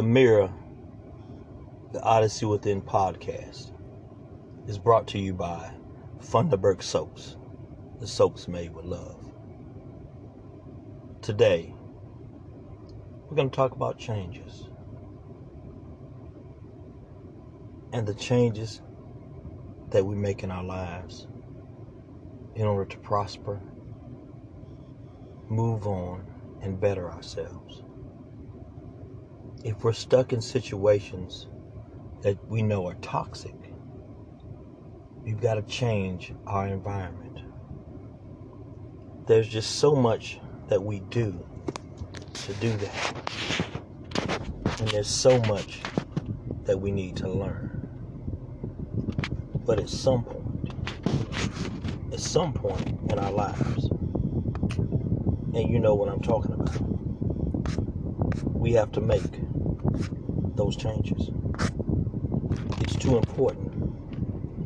The Mirror, the Odyssey Within podcast, is brought to you by Funderburg Soaps, the soaps made with love. Today, we're going to talk about changes. And the changes that we make in our lives in order to prosper, move on, and better ourselves if we're stuck in situations that we know are toxic, we've got to change our environment. There's just so much that we do to do that. And there's so much that we need to learn. But at some point, at some point in our lives, and you know what I'm talking about, we have to make those changes. It's too important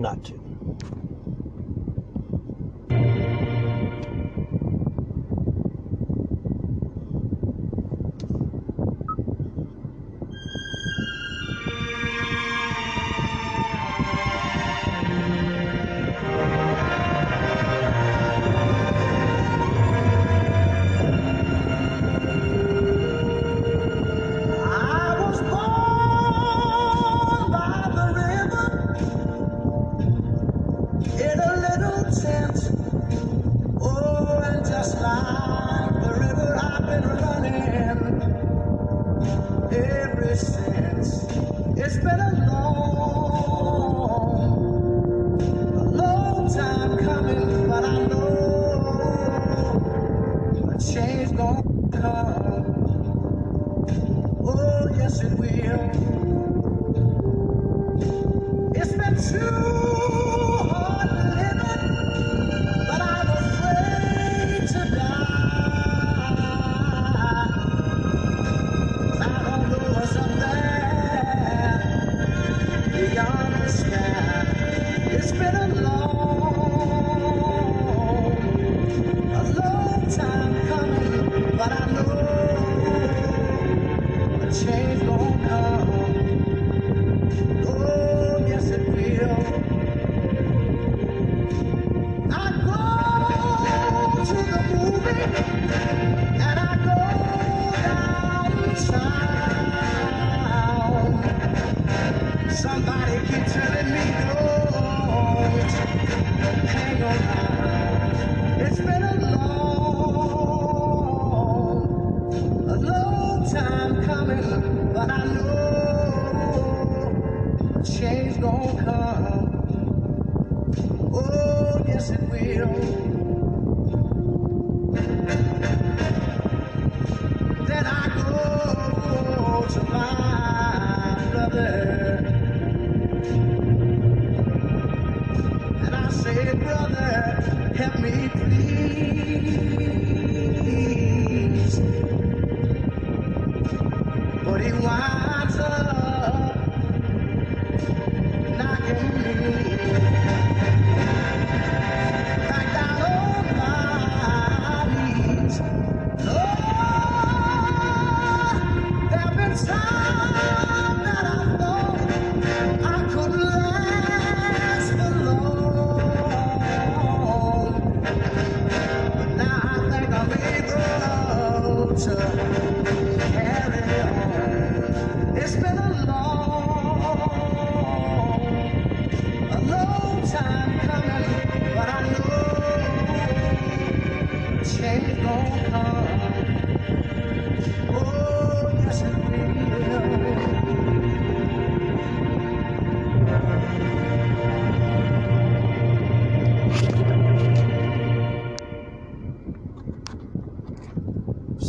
not to. change. But he winds up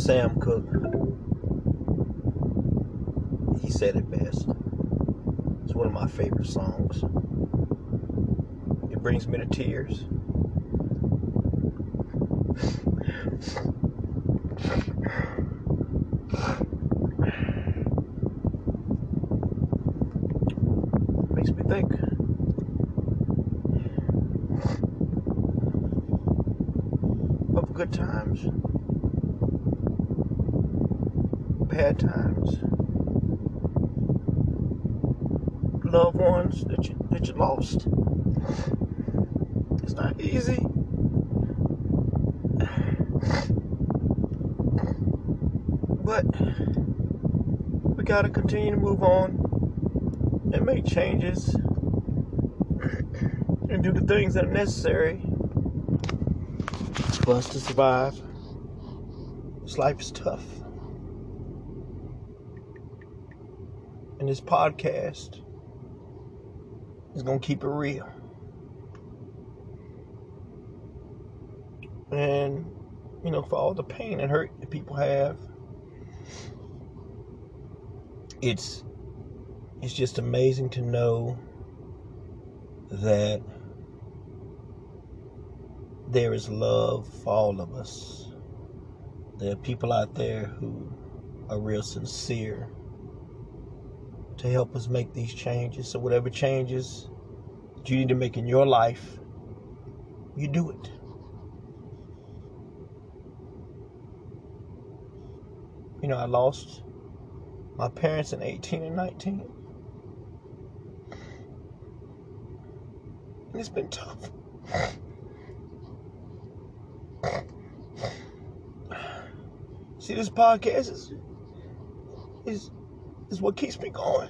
Sam Cooke, he said it best. It's one of my favorite songs. It brings me to tears. Makes me think. Of good times bad times. Loved ones that you that you lost. It's not easy. But we gotta continue to move on and make changes and do the things that are necessary for us to survive. This life is tough. And this podcast is going to keep it real. And, you know, for all the pain and hurt that people have, it's it's just amazing to know that there is love for all of us. There are people out there who are real sincere to help us make these changes. So, whatever changes you need to make in your life, you do it. You know, I lost my parents in 18 and 19. And it's been tough. See, this podcast is is is what keeps me going.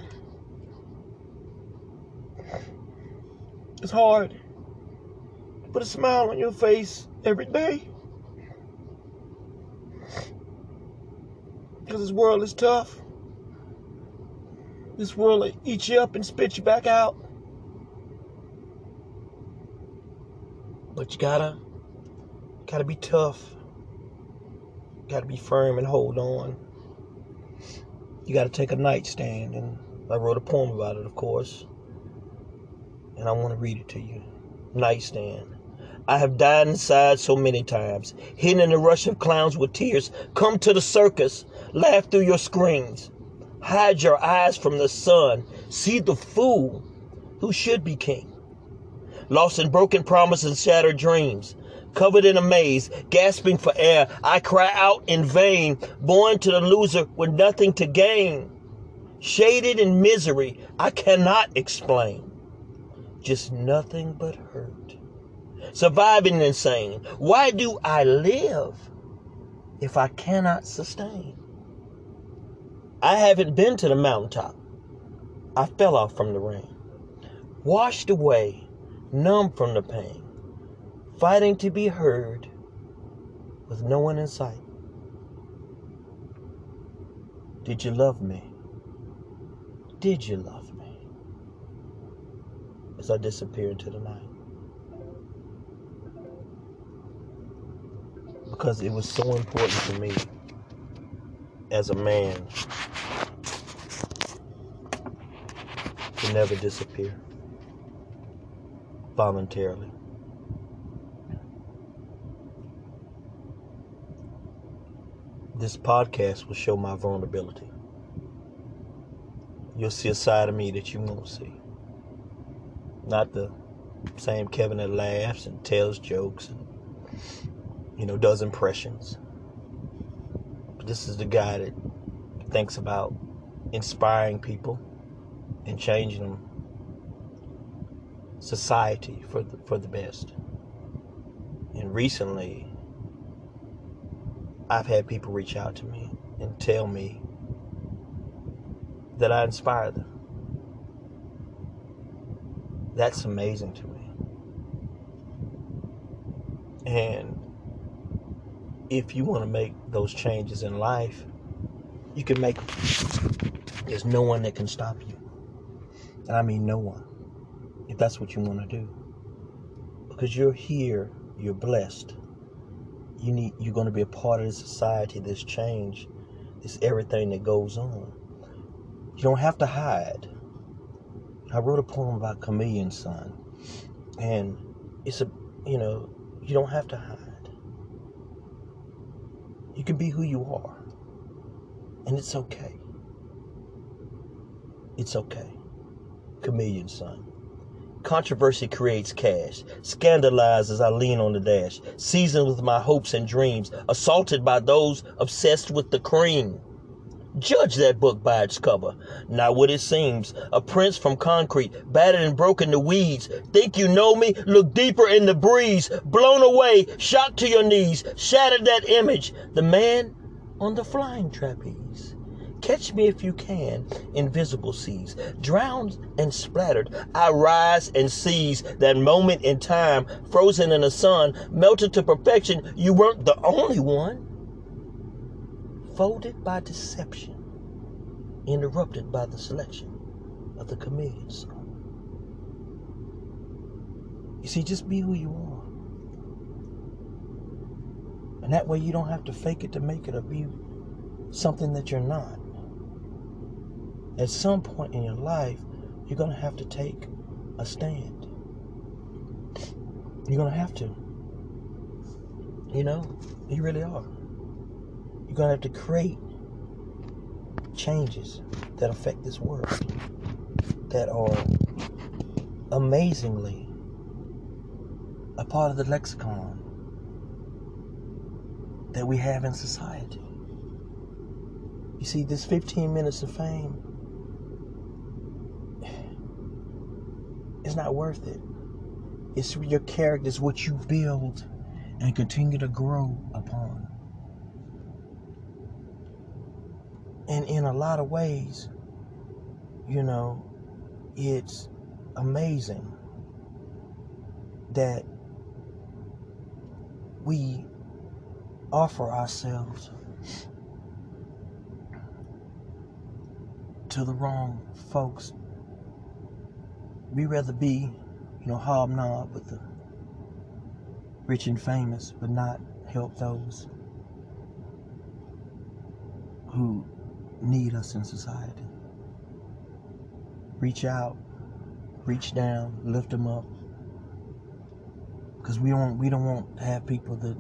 It's hard to put a smile on your face every day. Because this world is tough. This world will eat you up and spit you back out. But you gotta gotta be tough. Gotta be firm and hold on. You gotta take a nightstand and I wrote a poem about it of course. And I want to read it to you. Nightstand. I have died inside so many times, hidden in the rush of clowns with tears. Come to the circus, laugh through your screens. Hide your eyes from the sun. See the fool who should be king. Lost in broken promises and shattered dreams. Covered in a maze, gasping for air, I cry out in vain, born to the loser with nothing to gain. Shaded in misery, I cannot explain. Just nothing but hurt. Surviving insane. Why do I live if I cannot sustain? I haven't been to the mountaintop. I fell off from the rain, washed away, numb from the pain, fighting to be heard with no one in sight. Did you love me? Did you love me? As I disappear into the night. Because it was so important to me as a man to never disappear voluntarily. This podcast will show my vulnerability. You'll see a side of me that you won't see. Not the same Kevin that laughs and tells jokes and, you know, does impressions. This is the guy that thinks about inspiring people and changing them society for the, for the best. And recently, I've had people reach out to me and tell me that I inspire them. That's amazing to me. And if you want to make those changes in life, you can make them. There's no one that can stop you. And I mean no one. If that's what you want to do. Because you're here, you're blessed. You need you're going to be a part of this society, this change, this everything that goes on. You don't have to hide. I wrote a poem about chameleon son. And it's a you know, you don't have to hide. You can be who you are. And it's okay. It's okay. Chameleon son. Controversy creates cash. Scandalized as I lean on the dash. Seasoned with my hopes and dreams. Assaulted by those obsessed with the cream. Judge that book by its cover, not what it seems. A prince from concrete, battered and broken to weeds. Think you know me? Look deeper in the breeze. Blown away, shot to your knees. Shattered that image. The man on the flying trapeze. Catch me if you can, invisible seas. Drowned and splattered, I rise and seize that moment in time, frozen in the sun, melted to perfection. You weren't the only one. Folded by deception, interrupted by the selection of the chameleon song. You see, just be who you are. And that way you don't have to fake it to make it or be something that you're not at some point in your life, you're going to have to take a stand. You're going to have to. You know, you really are. You're going to have to create changes that affect this world that are amazingly a part of the lexicon that we have in society. You see, this 15 minutes of fame it's not worth it. It's your character, is what you build and continue to grow upon. And in a lot of ways, you know, it's amazing that we offer ourselves to the wrong folks we rather be, you know, hobnob with the rich and famous, but not help those who need us in society. Reach out, reach down, lift them up. Because we don't we don't want to have people that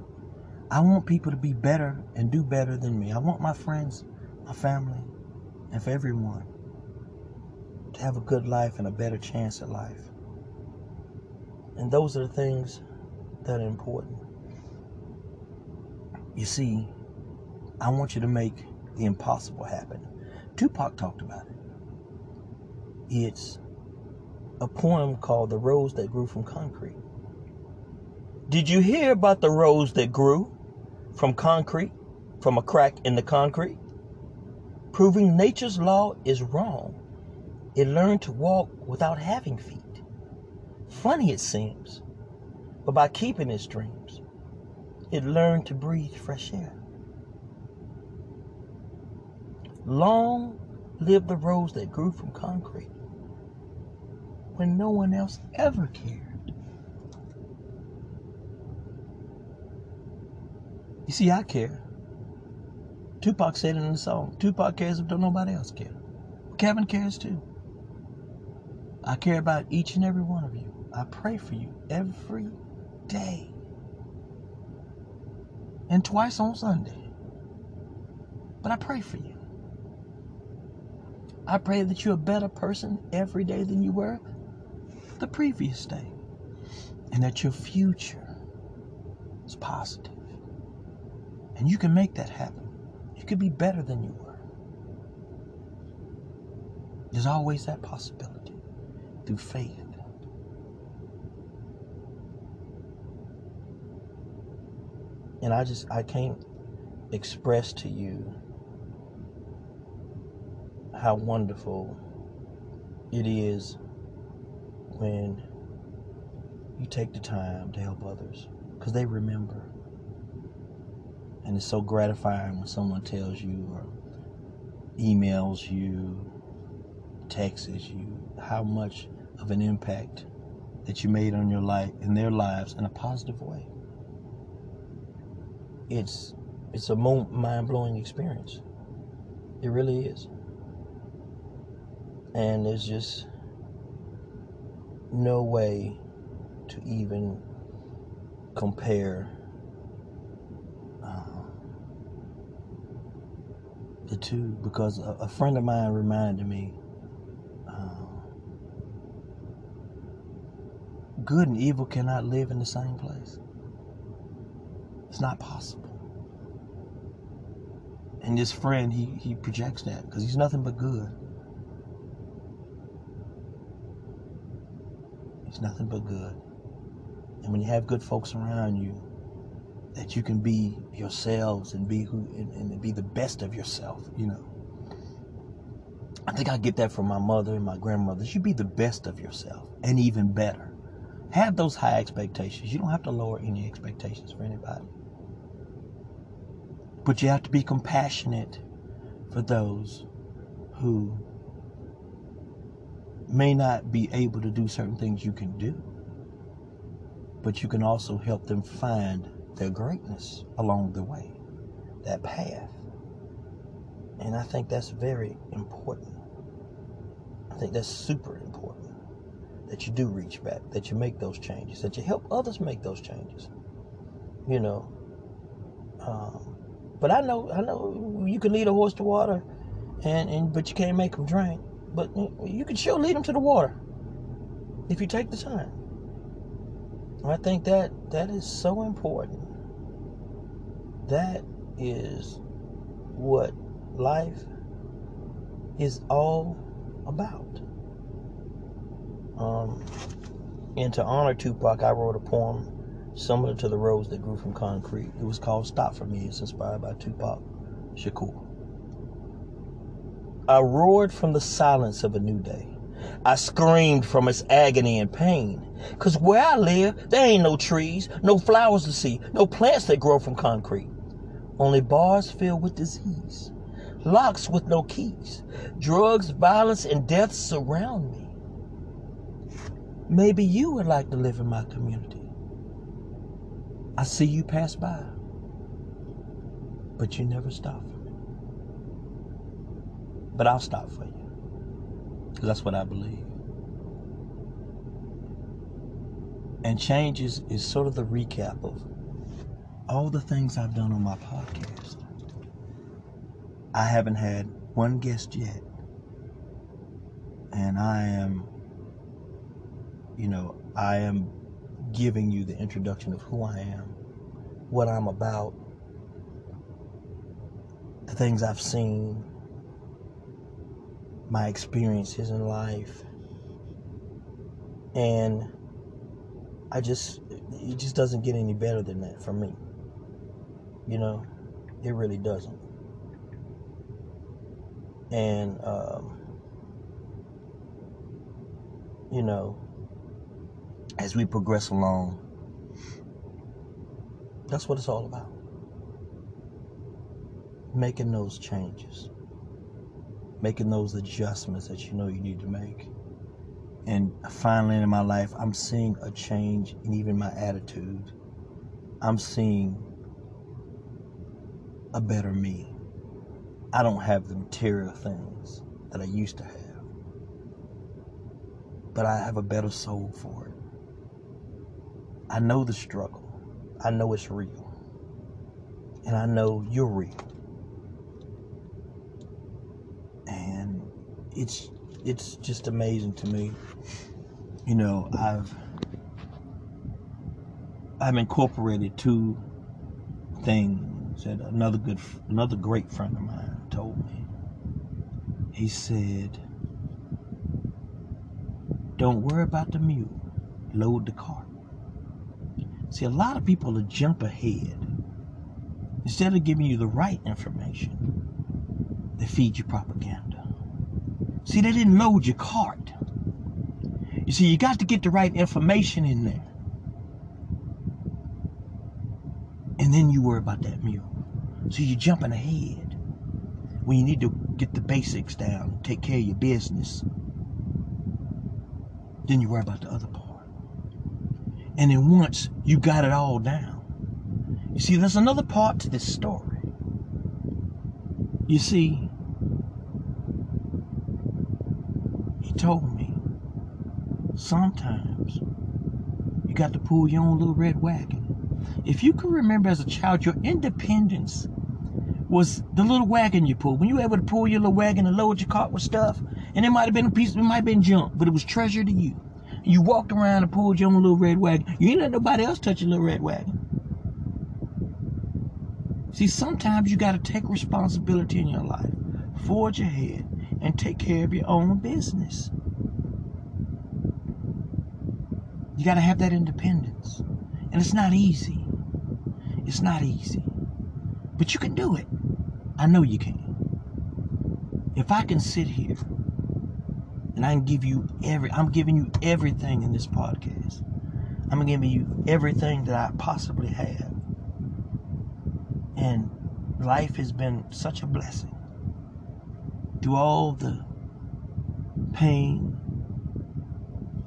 I want people to be better and do better than me. I want my friends, my family, and for everyone to have a good life and a better chance at life. And those are the things that are important. You see, I want you to make the impossible happen. Tupac talked about it. It's a poem called The Rose That Grew from Concrete. Did you hear about the rose that grew from concrete, from a crack in the concrete? Proving nature's law is wrong it learned to walk without having feet. Funny it seems, but by keeping its dreams, it learned to breathe fresh air. Long lived the rose that grew from concrete when no one else ever cared. You see, I care. Tupac said it in the song. Tupac cares if don't nobody else care. Kevin cares too. I care about each and every one of you. I pray for you every day. And twice on Sunday. But I pray for you. I pray that you're a better person every day than you were the previous day. And that your future is positive. And you can make that happen. You could be better than you were. There's always that possibility through faith. And I just, I can't express to you how wonderful it is when you take the time to help others because they remember. And it's so gratifying when someone tells you or emails you, texts you how much of an impact that you made on your life in their lives in a positive way. It's it's a mind blowing experience. It really is. And there's just no way to even compare uh, the two because a, a friend of mine reminded me good and evil cannot live in the same place. It's not possible. And this friend, he, he projects that because he's nothing but good. He's nothing but good. And when you have good folks around you, that you can be yourselves and be who and, and be the best of yourself, you know. I think I get that from my mother and my grandmother. You be the best of yourself and even better. Have those high expectations. You don't have to lower any expectations for anybody. But you have to be compassionate for those who may not be able to do certain things you can do. But you can also help them find their greatness along the way, that path. And I think that's very important. I think that's super important that you do reach back, that you make those changes, that you help others make those changes. You know, um, but I know, I know you can lead a horse to water, and, and but you can't make him drink. But you can sure lead him to the water if you take the time. I think that that is so important. That is what life is all about. Um, and to honor Tupac, I wrote a poem similar to the rose that grew from concrete. It was called Stop For Me. It's inspired by Tupac Shakur. I roared from the silence of a new day. I screamed from its agony and pain. Cause where I live, there ain't no trees, no flowers to see, no plants that grow from concrete. Only bars filled with disease, locks with no keys, drugs, violence, and death surround me. Maybe you would like to live in my community. I see you pass by, but you never stop for me. But I'll stop for you, because that's what I believe. And changes is sort of the recap of all the things I've done on my podcast. I haven't had one guest yet. And I am, you know, I am giving you the introduction of who I am, what I'm about, the things I've seen, my experiences in life. And I just, it just doesn't get any better than that for me. You know, it really doesn't. And, um, you know, as we progress along, that's what it's all about. Making those changes, making those adjustments that you know you need to make. And finally in my life, I'm seeing a change in even my attitude. I'm seeing a better me. I don't have the material things that I used to have. But I have a better soul for it. I know the struggle. I know it's real. And I know you're real. And it's it's just amazing to me. You know, I've I've incorporated two things that another good another great friend of mine told me. He said, "Don't worry about the mule. Load the cart." See, a lot of people will jump ahead. Instead of giving you the right information, they feed you propaganda. See, they didn't load your cart. You see, you got to get the right information in there. And then you worry about that mule. So you're jumping ahead when you need to get the basics down, take care of your business. Then you worry about the other part. And then once you got it all down, you see, there's another part to this story. You see, he told me sometimes you got to pull your own little red wagon. If you can remember as a child, your independence was the little wagon you pulled. When you were able to pull your little wagon and load your cart with stuff, and it might have been a piece, it might have been junk, but it was treasure to you. You walked around and pulled your own little red wagon. You ain't let nobody else touch your little red wagon. See, sometimes you got to take responsibility in your life, forge ahead, and take care of your own business. You got to have that independence. And it's not easy. It's not easy. But you can do it. I know you can. If I can sit here and I can give you every I'm giving you everything in this podcast. I'm giving you everything that I possibly have. And life has been such a blessing. Through all the pain,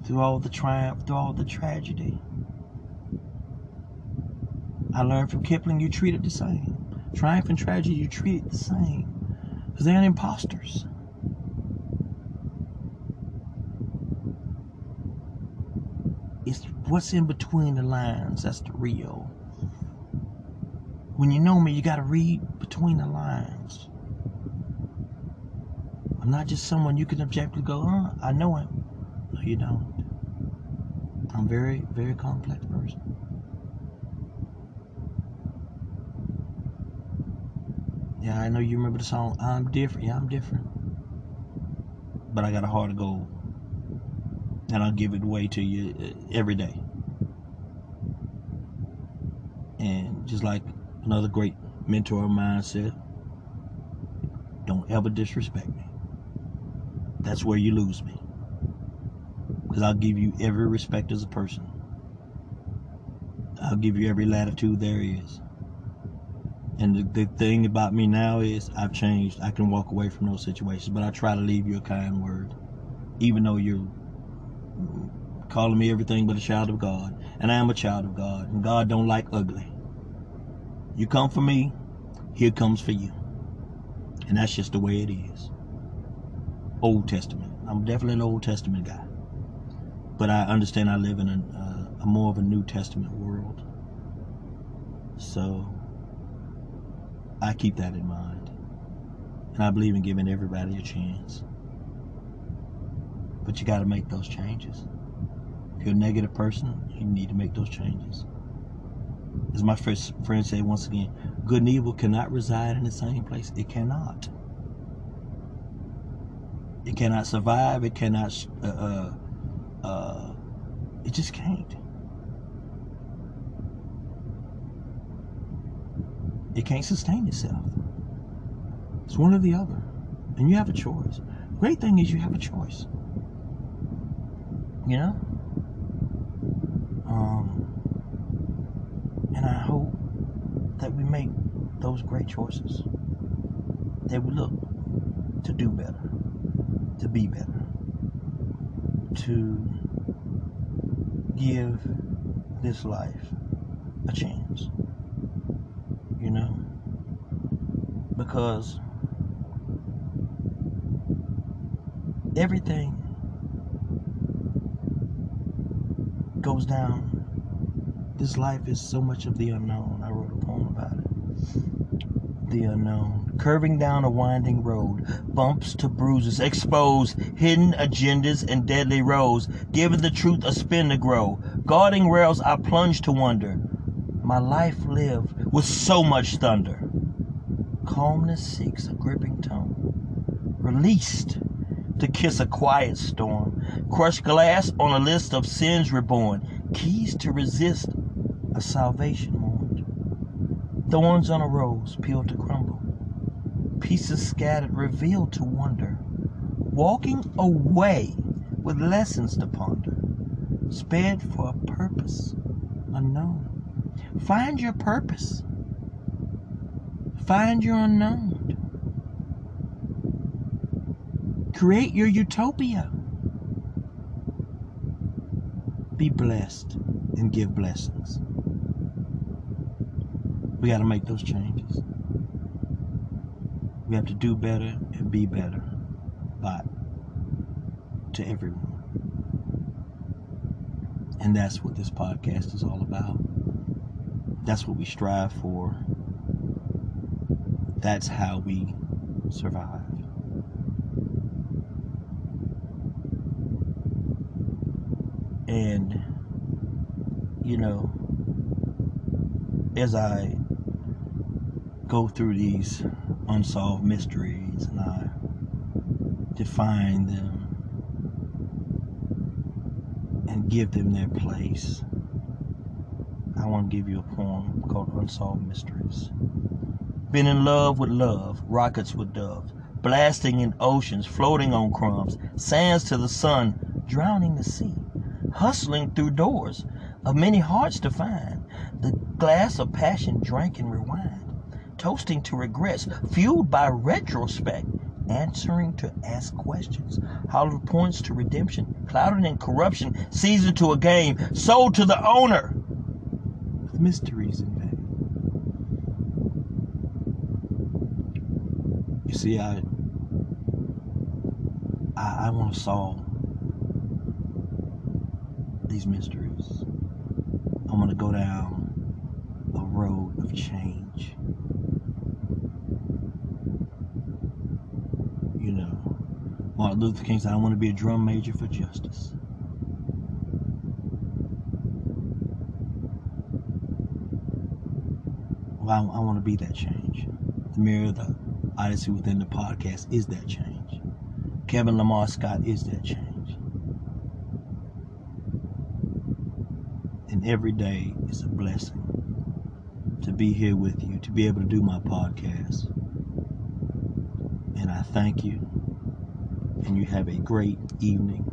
through all the triumph, through all the tragedy. I learned from Kipling you treat it the same. Triumph and tragedy, you treat it the same. Because they're imposters. It's what's in between the lines that's the real. When you know me, you got to read between the lines. I'm not just someone you can objectively go, huh, I know him. No, you don't. I'm very, very complex person. Yeah, I know you remember the song I'm different. Yeah, I'm different. But I got a heart of gold. And I'll give it away to you uh, every day. And just like another great mentor of mine said, don't ever disrespect me. That's where you lose me. Because I'll give you every respect as a person. I'll give you every latitude there is. And the, the thing about me now is I've changed. I can walk away from those situations, but I try to leave you a kind word, even though you're calling me everything but a child of God, and I am a child of God, and God don't like ugly. You come for me, here comes for you, and that's just the way it is. Old Testament. I'm definitely an Old Testament guy, but I understand I live in a, uh, a more of a New Testament world, so I keep that in mind. And I believe in giving everybody a chance. But you got to make those changes. If you're a negative person, you need to make those changes. As my first friend said once again, good and evil cannot reside in the same place. It cannot. It cannot survive. It cannot. Uh, uh, uh, it just can't. it can't sustain itself. It's one or the other. And you have a choice. Great thing is you have a choice. You know? Um, and I hope that we make those great choices. That we look to do better, to be better, to give this life a chance you know? Because everything goes down. This life is so much of the unknown. I wrote a poem about it. The unknown. Curving down a winding road, bumps to bruises, expose hidden agendas and deadly roads, giving the truth a spin to grow. Guarding rails, I plunge to wonder. My life lived with so much thunder. Calmness seeks a gripping tone, released to kiss a quiet storm. Crushed glass on a list of sins reborn, keys to resist a salvation mourned. Thorns on a rose peeled to crumble, pieces scattered revealed to wonder. Walking away with lessons to ponder, sped for a purpose unknown. Find your purpose. Find your unknown. Create your utopia. Be blessed and give blessings. We got to make those changes. We have to do better and be better, but to everyone. And that's what this podcast is all about. That's what we strive for. That's how we survive. And, you know, as I go through these unsolved mysteries and I define them and give them their place. I want to give you a poem called Unsolved Mysteries. Been in love with love, rockets with doves, blasting in oceans, floating on crumbs, sands to the sun, drowning the sea, hustling through doors of many hearts to find, the glass of passion drank and rewind, toasting to regrets, fueled by retrospect, answering to ask questions, hollowed points to redemption, clouded in corruption, seasoned to a game, sold to the owner, with mysteries in vain. You see, I I, I want to solve these mysteries. I'm going to go down a road of change. You know, Martin Luther King said, I want to be a drum major for justice. Well, I, I want to be that change. The mirror, of the Odyssey within the podcast is that change. Kevin Lamar Scott is that change. And every day is a blessing to be here with you, to be able to do my podcast. And I thank you. And you have a great evening.